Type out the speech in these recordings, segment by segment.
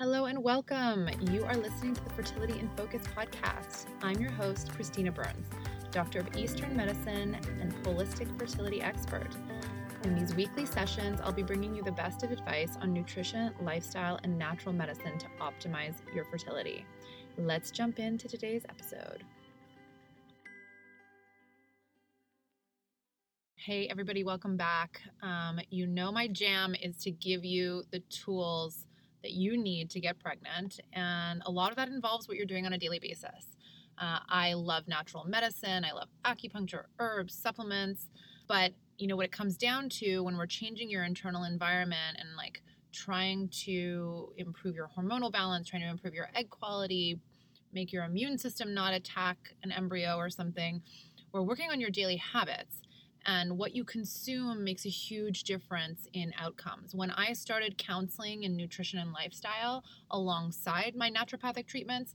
Hello and welcome. You are listening to the Fertility in Focus podcast. I'm your host, Christina Burns, doctor of Eastern medicine and holistic fertility expert. In these weekly sessions, I'll be bringing you the best of advice on nutrition, lifestyle, and natural medicine to optimize your fertility. Let's jump into today's episode. Hey, everybody, welcome back. Um, you know, my jam is to give you the tools that you need to get pregnant, and a lot of that involves what you're doing on a daily basis. Uh, I love natural medicine, I love acupuncture, herbs, supplements, but you know what it comes down to when we're changing your internal environment and like trying to improve your hormonal balance, trying to improve your egg quality, make your immune system not attack an embryo or something. We're working on your daily habits and what you consume makes a huge difference in outcomes. When I started counseling in nutrition and lifestyle alongside my naturopathic treatments,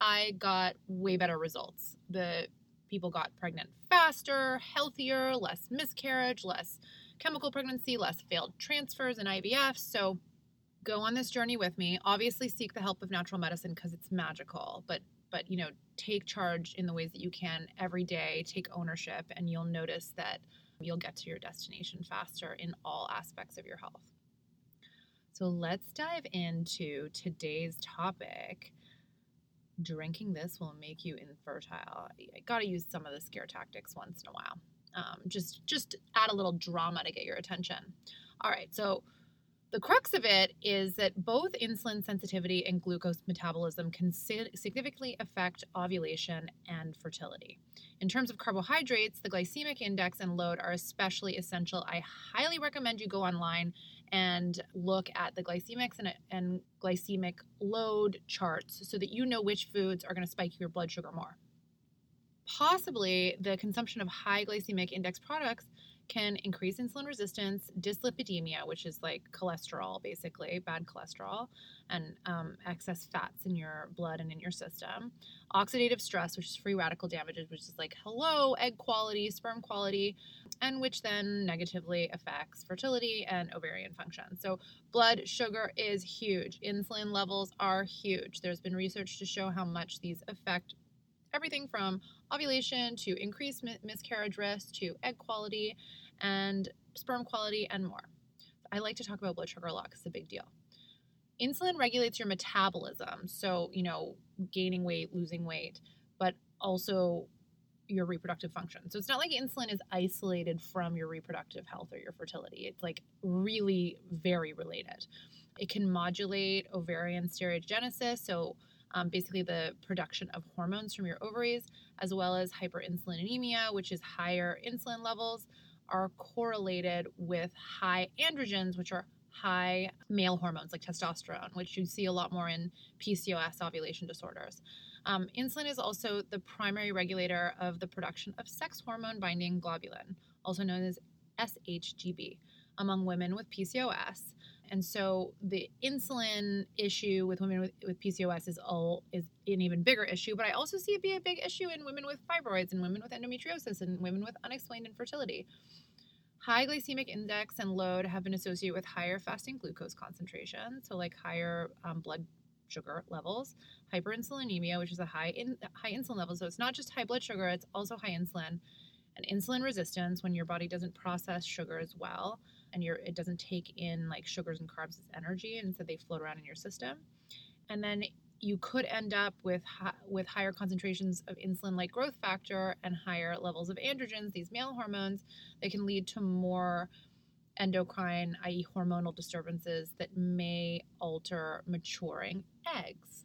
I got way better results. The people got pregnant faster, healthier, less miscarriage, less chemical pregnancy, less failed transfers and IVF. So go on this journey with me. Obviously seek the help of natural medicine because it's magical, but but you know take charge in the ways that you can every day take ownership and you'll notice that you'll get to your destination faster in all aspects of your health. So let's dive into today's topic. Drinking this will make you infertile. I gotta use some of the scare tactics once in a while. Um, just just add a little drama to get your attention. All right so the crux of it is that both insulin sensitivity and glucose metabolism can significantly affect ovulation and fertility. In terms of carbohydrates, the glycemic index and load are especially essential. I highly recommend you go online and look at the glycemics and, and glycemic load charts so that you know which foods are going to spike your blood sugar more. Possibly the consumption of high glycemic index products can increase insulin resistance, dyslipidemia, which is like cholesterol, basically, bad cholesterol, and um, excess fats in your blood and in your system. Oxidative stress, which is free radical damages, which is like hello, egg quality, sperm quality, and which then negatively affects fertility and ovarian function. So, blood sugar is huge. Insulin levels are huge. There's been research to show how much these affect everything from ovulation to increased miscarriage risk to egg quality and sperm quality and more. I like to talk about blood sugar a lot because it's a big deal. Insulin regulates your metabolism, so, you know, gaining weight, losing weight, but also your reproductive function. So it's not like insulin is isolated from your reproductive health or your fertility. It's like really very related. It can modulate ovarian steroidogenesis, so um, basically the production of hormones from your ovaries, as well as hyperinsulinemia, which is higher insulin levels, are correlated with high androgens, which are high male hormones like testosterone, which you see a lot more in PCOS ovulation disorders. Um, insulin is also the primary regulator of the production of sex hormone binding globulin, also known as SHGB, among women with PCOS. And so the insulin issue with women with, with PCOS is all is an even bigger issue, but I also see it be a big issue in women with fibroids and women with endometriosis and women with unexplained infertility. High glycemic index and load have been associated with higher fasting glucose concentration, so like higher um, blood sugar levels, hyperinsulinemia, which is a high in, high insulin level. So it's not just high blood sugar; it's also high insulin, and insulin resistance when your body doesn't process sugar as well and your it doesn't take in like sugars and carbs as energy and so they float around in your system. And then you could end up with with higher concentrations of insulin like growth factor and higher levels of androgens these male hormones they can lead to more endocrine i.e hormonal disturbances that may alter maturing eggs.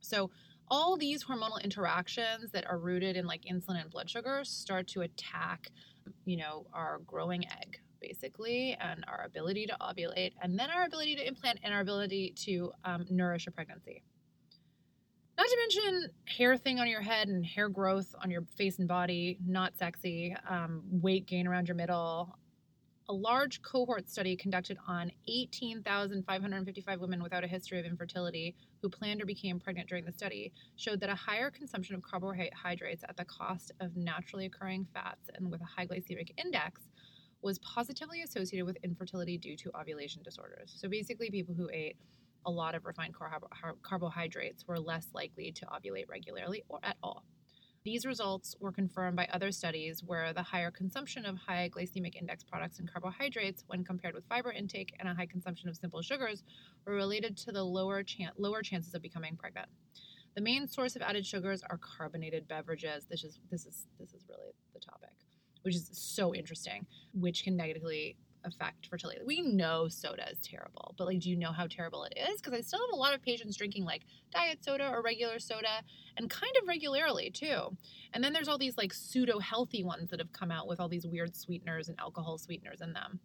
So all these hormonal interactions that are rooted in like insulin and blood sugar start to attack you know our growing egg basically, and our ability to ovulate, and then our ability to implant and our ability to um, nourish a pregnancy. Not to mention hair thing on your head and hair growth on your face and body, not sexy, um, weight gain around your middle. A large cohort study conducted on 18,555 women without a history of infertility who planned or became pregnant during the study showed that a higher consumption of carbohydrates at the cost of naturally occurring fats and with a high glycemic index was positively associated with infertility due to ovulation disorders. So basically, people who ate a lot of refined carbohydrates were less likely to ovulate regularly or at all. These results were confirmed by other studies where the higher consumption of high glycemic index products and carbohydrates, when compared with fiber intake and a high consumption of simple sugars, were related to the lower, chan- lower chances of becoming pregnant. The main source of added sugars are carbonated beverages. This is this is this is really the topic, which is so interesting, which can negatively affect fertility. We know soda is terrible, but like, do you know how terrible it is? Because I still have a lot of patients drinking like diet soda or regular soda and kind of regularly too. And then there's all these like pseudo healthy ones that have come out with all these weird sweeteners and alcohol sweeteners in them.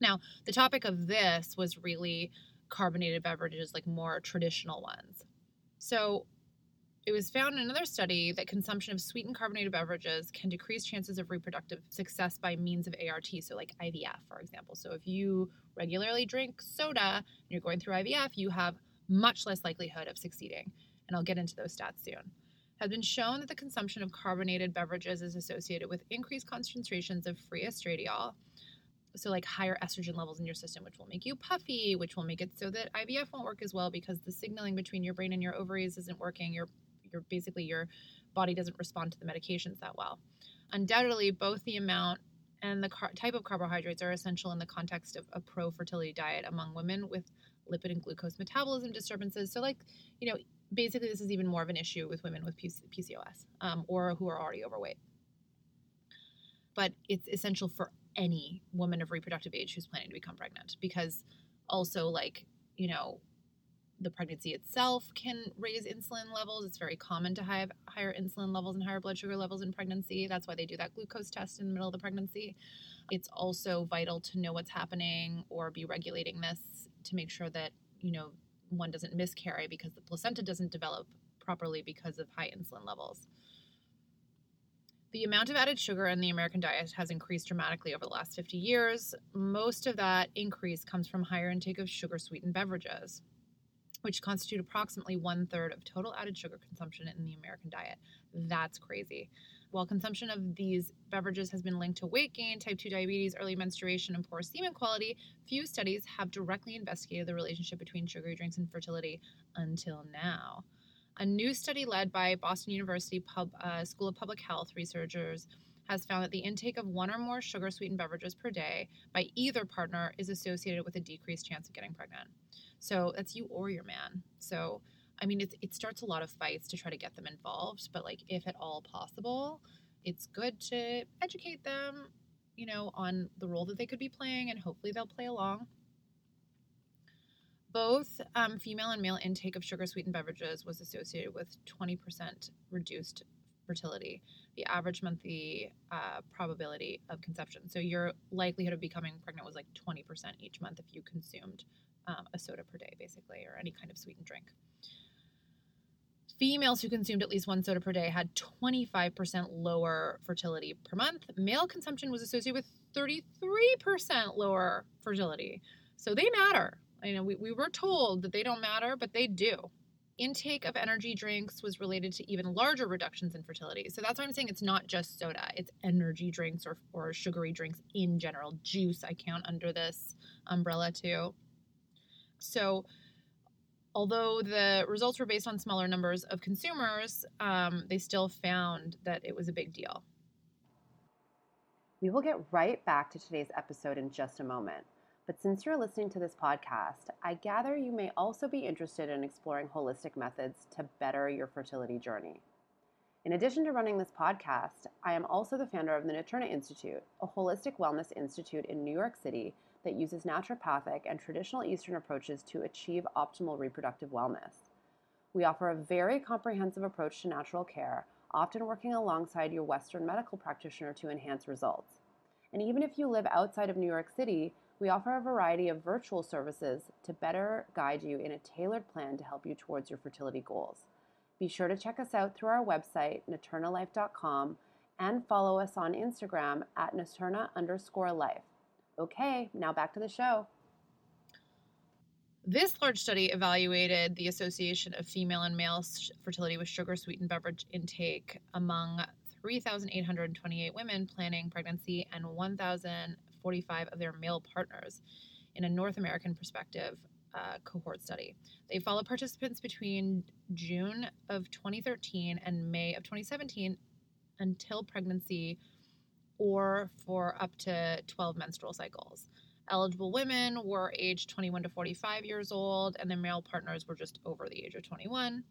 Now, the topic of this was really carbonated beverages, like more traditional ones. So, it was found in another study that consumption of sweetened carbonated beverages can decrease chances of reproductive success by means of ART, so like IVF, for example. So if you regularly drink soda and you're going through IVF, you have much less likelihood of succeeding. And I'll get into those stats soon. Has been shown that the consumption of carbonated beverages is associated with increased concentrations of free estradiol, so like higher estrogen levels in your system which will make you puffy which will make it so that ivf won't work as well because the signaling between your brain and your ovaries isn't working your your basically your body doesn't respond to the medications that well. Undoubtedly, both the amount and the car- type of carbohydrates are essential in the context of a pro fertility diet among women with lipid and glucose metabolism disturbances. So, like, you know, basically, this is even more of an issue with women with PCOS um, or who are already overweight. But it's essential for any woman of reproductive age who's planning to become pregnant because also, like, you know, the pregnancy itself can raise insulin levels. It's very common to have higher insulin levels and higher blood sugar levels in pregnancy. That's why they do that glucose test in the middle of the pregnancy. It's also vital to know what's happening or be regulating this to make sure that, you know, one doesn't miscarry because the placenta doesn't develop properly because of high insulin levels. The amount of added sugar in the American diet has increased dramatically over the last 50 years. Most of that increase comes from higher intake of sugar sweetened beverages which constitute approximately one third of total added sugar consumption in the American diet. That's crazy. While consumption of these beverages has been linked to weight gain, type 2 diabetes, early menstruation, and poor semen quality, few studies have directly investigated the relationship between sugary drinks and fertility until now. A new study led by Boston University Pub, uh, School of Public Health researchers has found that the intake of one or more sugar sweetened beverages per day by either partner is associated with a decreased chance of getting pregnant. So that's you or your man. So, I mean, it, it starts a lot of fights to try to get them involved, but like, if at all possible, it's good to educate them, you know, on the role that they could be playing, and hopefully they'll play along. Both um, female and male intake of sugar sweetened beverages was associated with 20% reduced fertility, the average monthly uh, probability of conception. So your likelihood of becoming pregnant was like 20% each month if you consumed um, a soda per day, basically, or any kind of sweetened drink. Females who consumed at least one soda per day had 25% lower fertility per month. Male consumption was associated with 33% lower fertility. So they matter. You know, we, we were told that they don't matter, but they do. Intake of energy drinks was related to even larger reductions in fertility. So that's why I'm saying it's not just soda, it's energy drinks or, or sugary drinks in general. Juice, I count under this umbrella too. So, although the results were based on smaller numbers of consumers, um, they still found that it was a big deal. We will get right back to today's episode in just a moment. But since you're listening to this podcast, I gather you may also be interested in exploring holistic methods to better your fertility journey. In addition to running this podcast, I am also the founder of the Naturna Institute, a holistic wellness institute in New York City that uses naturopathic and traditional Eastern approaches to achieve optimal reproductive wellness. We offer a very comprehensive approach to natural care, often working alongside your Western medical practitioner to enhance results. And even if you live outside of New York City, we offer a variety of virtual services to better guide you in a tailored plan to help you towards your fertility goals. Be sure to check us out through our website, naturnalife.com, and follow us on Instagram at naturna underscore life. Okay, now back to the show. This large study evaluated the association of female and male fertility with sugar sweetened beverage intake among 3,828 women planning pregnancy and 1,045 of their male partners in a North American perspective uh, cohort study. They followed participants between June of 2013 and May of 2017 until pregnancy or for up to 12 menstrual cycles. Eligible women were aged 21 to 45 years old, and their male partners were just over the age of 21,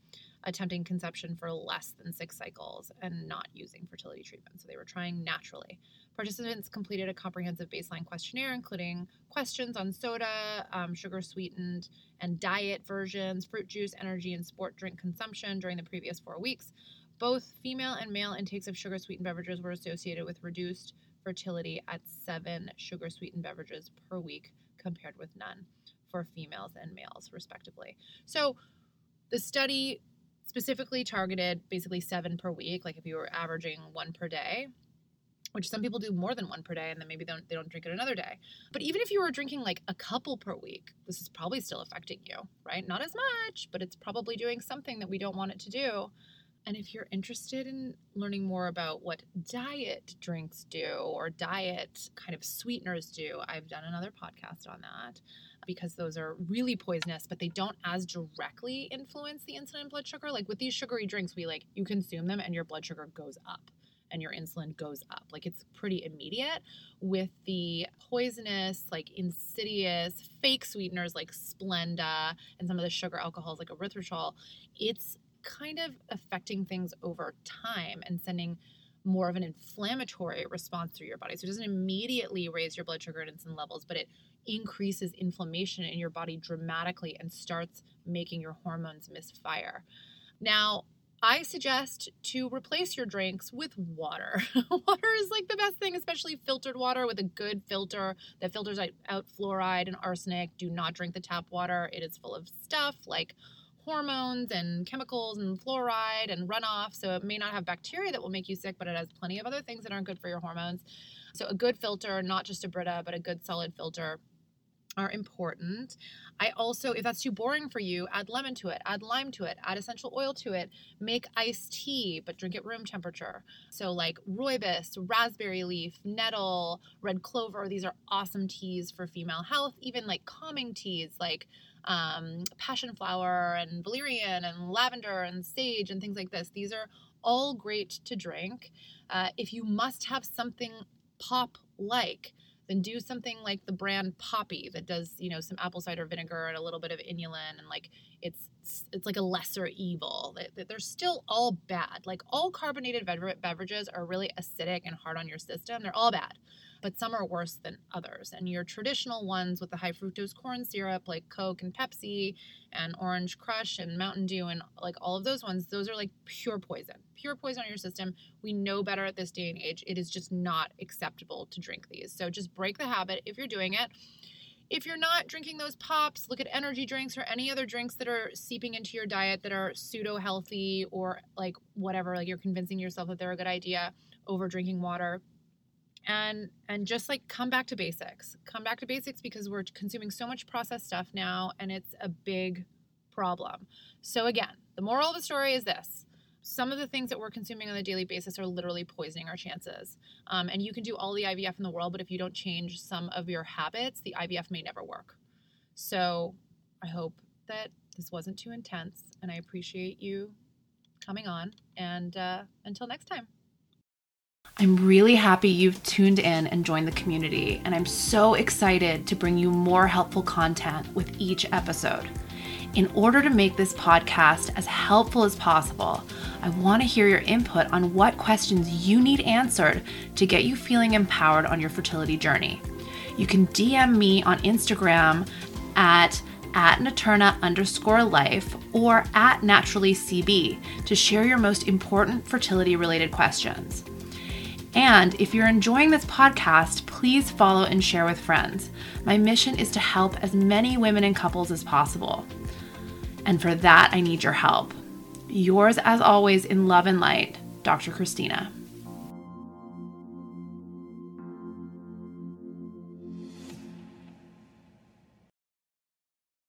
attempting conception for less than six cycles and not using fertility treatment. So they were trying naturally. Participants completed a comprehensive baseline questionnaire, including questions on soda, um, sugar sweetened, and diet versions, fruit juice, energy, and sport drink consumption during the previous four weeks. Both female and male intakes of sugar sweetened beverages were associated with reduced fertility at seven sugar sweetened beverages per week, compared with none for females and males, respectively. So the study specifically targeted basically seven per week, like if you were averaging one per day. Which some people do more than one per day, and then maybe they don't, they don't drink it another day. But even if you were drinking like a couple per week, this is probably still affecting you, right? Not as much, but it's probably doing something that we don't want it to do. And if you're interested in learning more about what diet drinks do or diet kind of sweeteners do, I've done another podcast on that because those are really poisonous, but they don't as directly influence the insulin and blood sugar. Like with these sugary drinks, we like you consume them and your blood sugar goes up and your insulin goes up. Like it's pretty immediate. With the poisonous, like insidious fake sweeteners like Splenda and some of the sugar alcohols like erythritol, it's kind of affecting things over time and sending more of an inflammatory response through your body. So it doesn't immediately raise your blood sugar and insulin levels, but it increases inflammation in your body dramatically and starts making your hormones misfire. Now, I suggest to replace your drinks with water. water is like the best thing, especially filtered water with a good filter that filters out fluoride and arsenic. Do not drink the tap water, it is full of stuff like hormones and chemicals and fluoride and runoff. So it may not have bacteria that will make you sick, but it has plenty of other things that aren't good for your hormones. So a good filter, not just a Brita, but a good solid filter are important. I also, if that's too boring for you, add lemon to it, add lime to it, add essential oil to it, make iced tea, but drink it room temperature. So, like rooibos, raspberry leaf, nettle, red clover, these are awesome teas for female health, even like calming teas like um, passion flower and valerian and lavender and sage and things like this. These are all great to drink. Uh, if you must have something pop like, then do something like the brand Poppi that does, you know, some apple cider vinegar and a little bit of inulin and like it's it's like a lesser evil. They're still all bad. Like all carbonated beverages are really acidic and hard on your system. They're all bad but some are worse than others. And your traditional ones with the high fructose corn syrup, like Coke and Pepsi and Orange Crush and Mountain Dew and like all of those ones, those are like pure poison, pure poison on your system. We know better at this day and age. It is just not acceptable to drink these. So just break the habit if you're doing it. If you're not drinking those pops, look at energy drinks or any other drinks that are seeping into your diet that are pseudo healthy or like whatever, like you're convincing yourself that they're a good idea over drinking water and and just like come back to basics. Come back to basics because we're consuming so much processed stuff now and it's a big problem. So again the moral of the story is this. Some of the things that we're consuming on a daily basis are literally poisoning our chances. Um, and you can do all the ivf in the world but if you don't change some of your habits the ivf may never work. So i hope that this wasn't too intense and i appreciate you coming on and uh, until next time I'm really happy you've tuned in and joined the community, and I'm so excited to bring you more helpful content with each episode. In order to make this podcast as helpful as possible, I want to hear your input on what questions you need answered to get you feeling empowered on your fertility journey. You can DM me on Instagram at at Naturna underscore life or at naturally CB to share your most important fertility related questions. And if you're enjoying this podcast, please follow and share with friends. My mission is to help as many women and couples as possible. And for that, I need your help. Yours, as always, in love and light, Dr. Christina.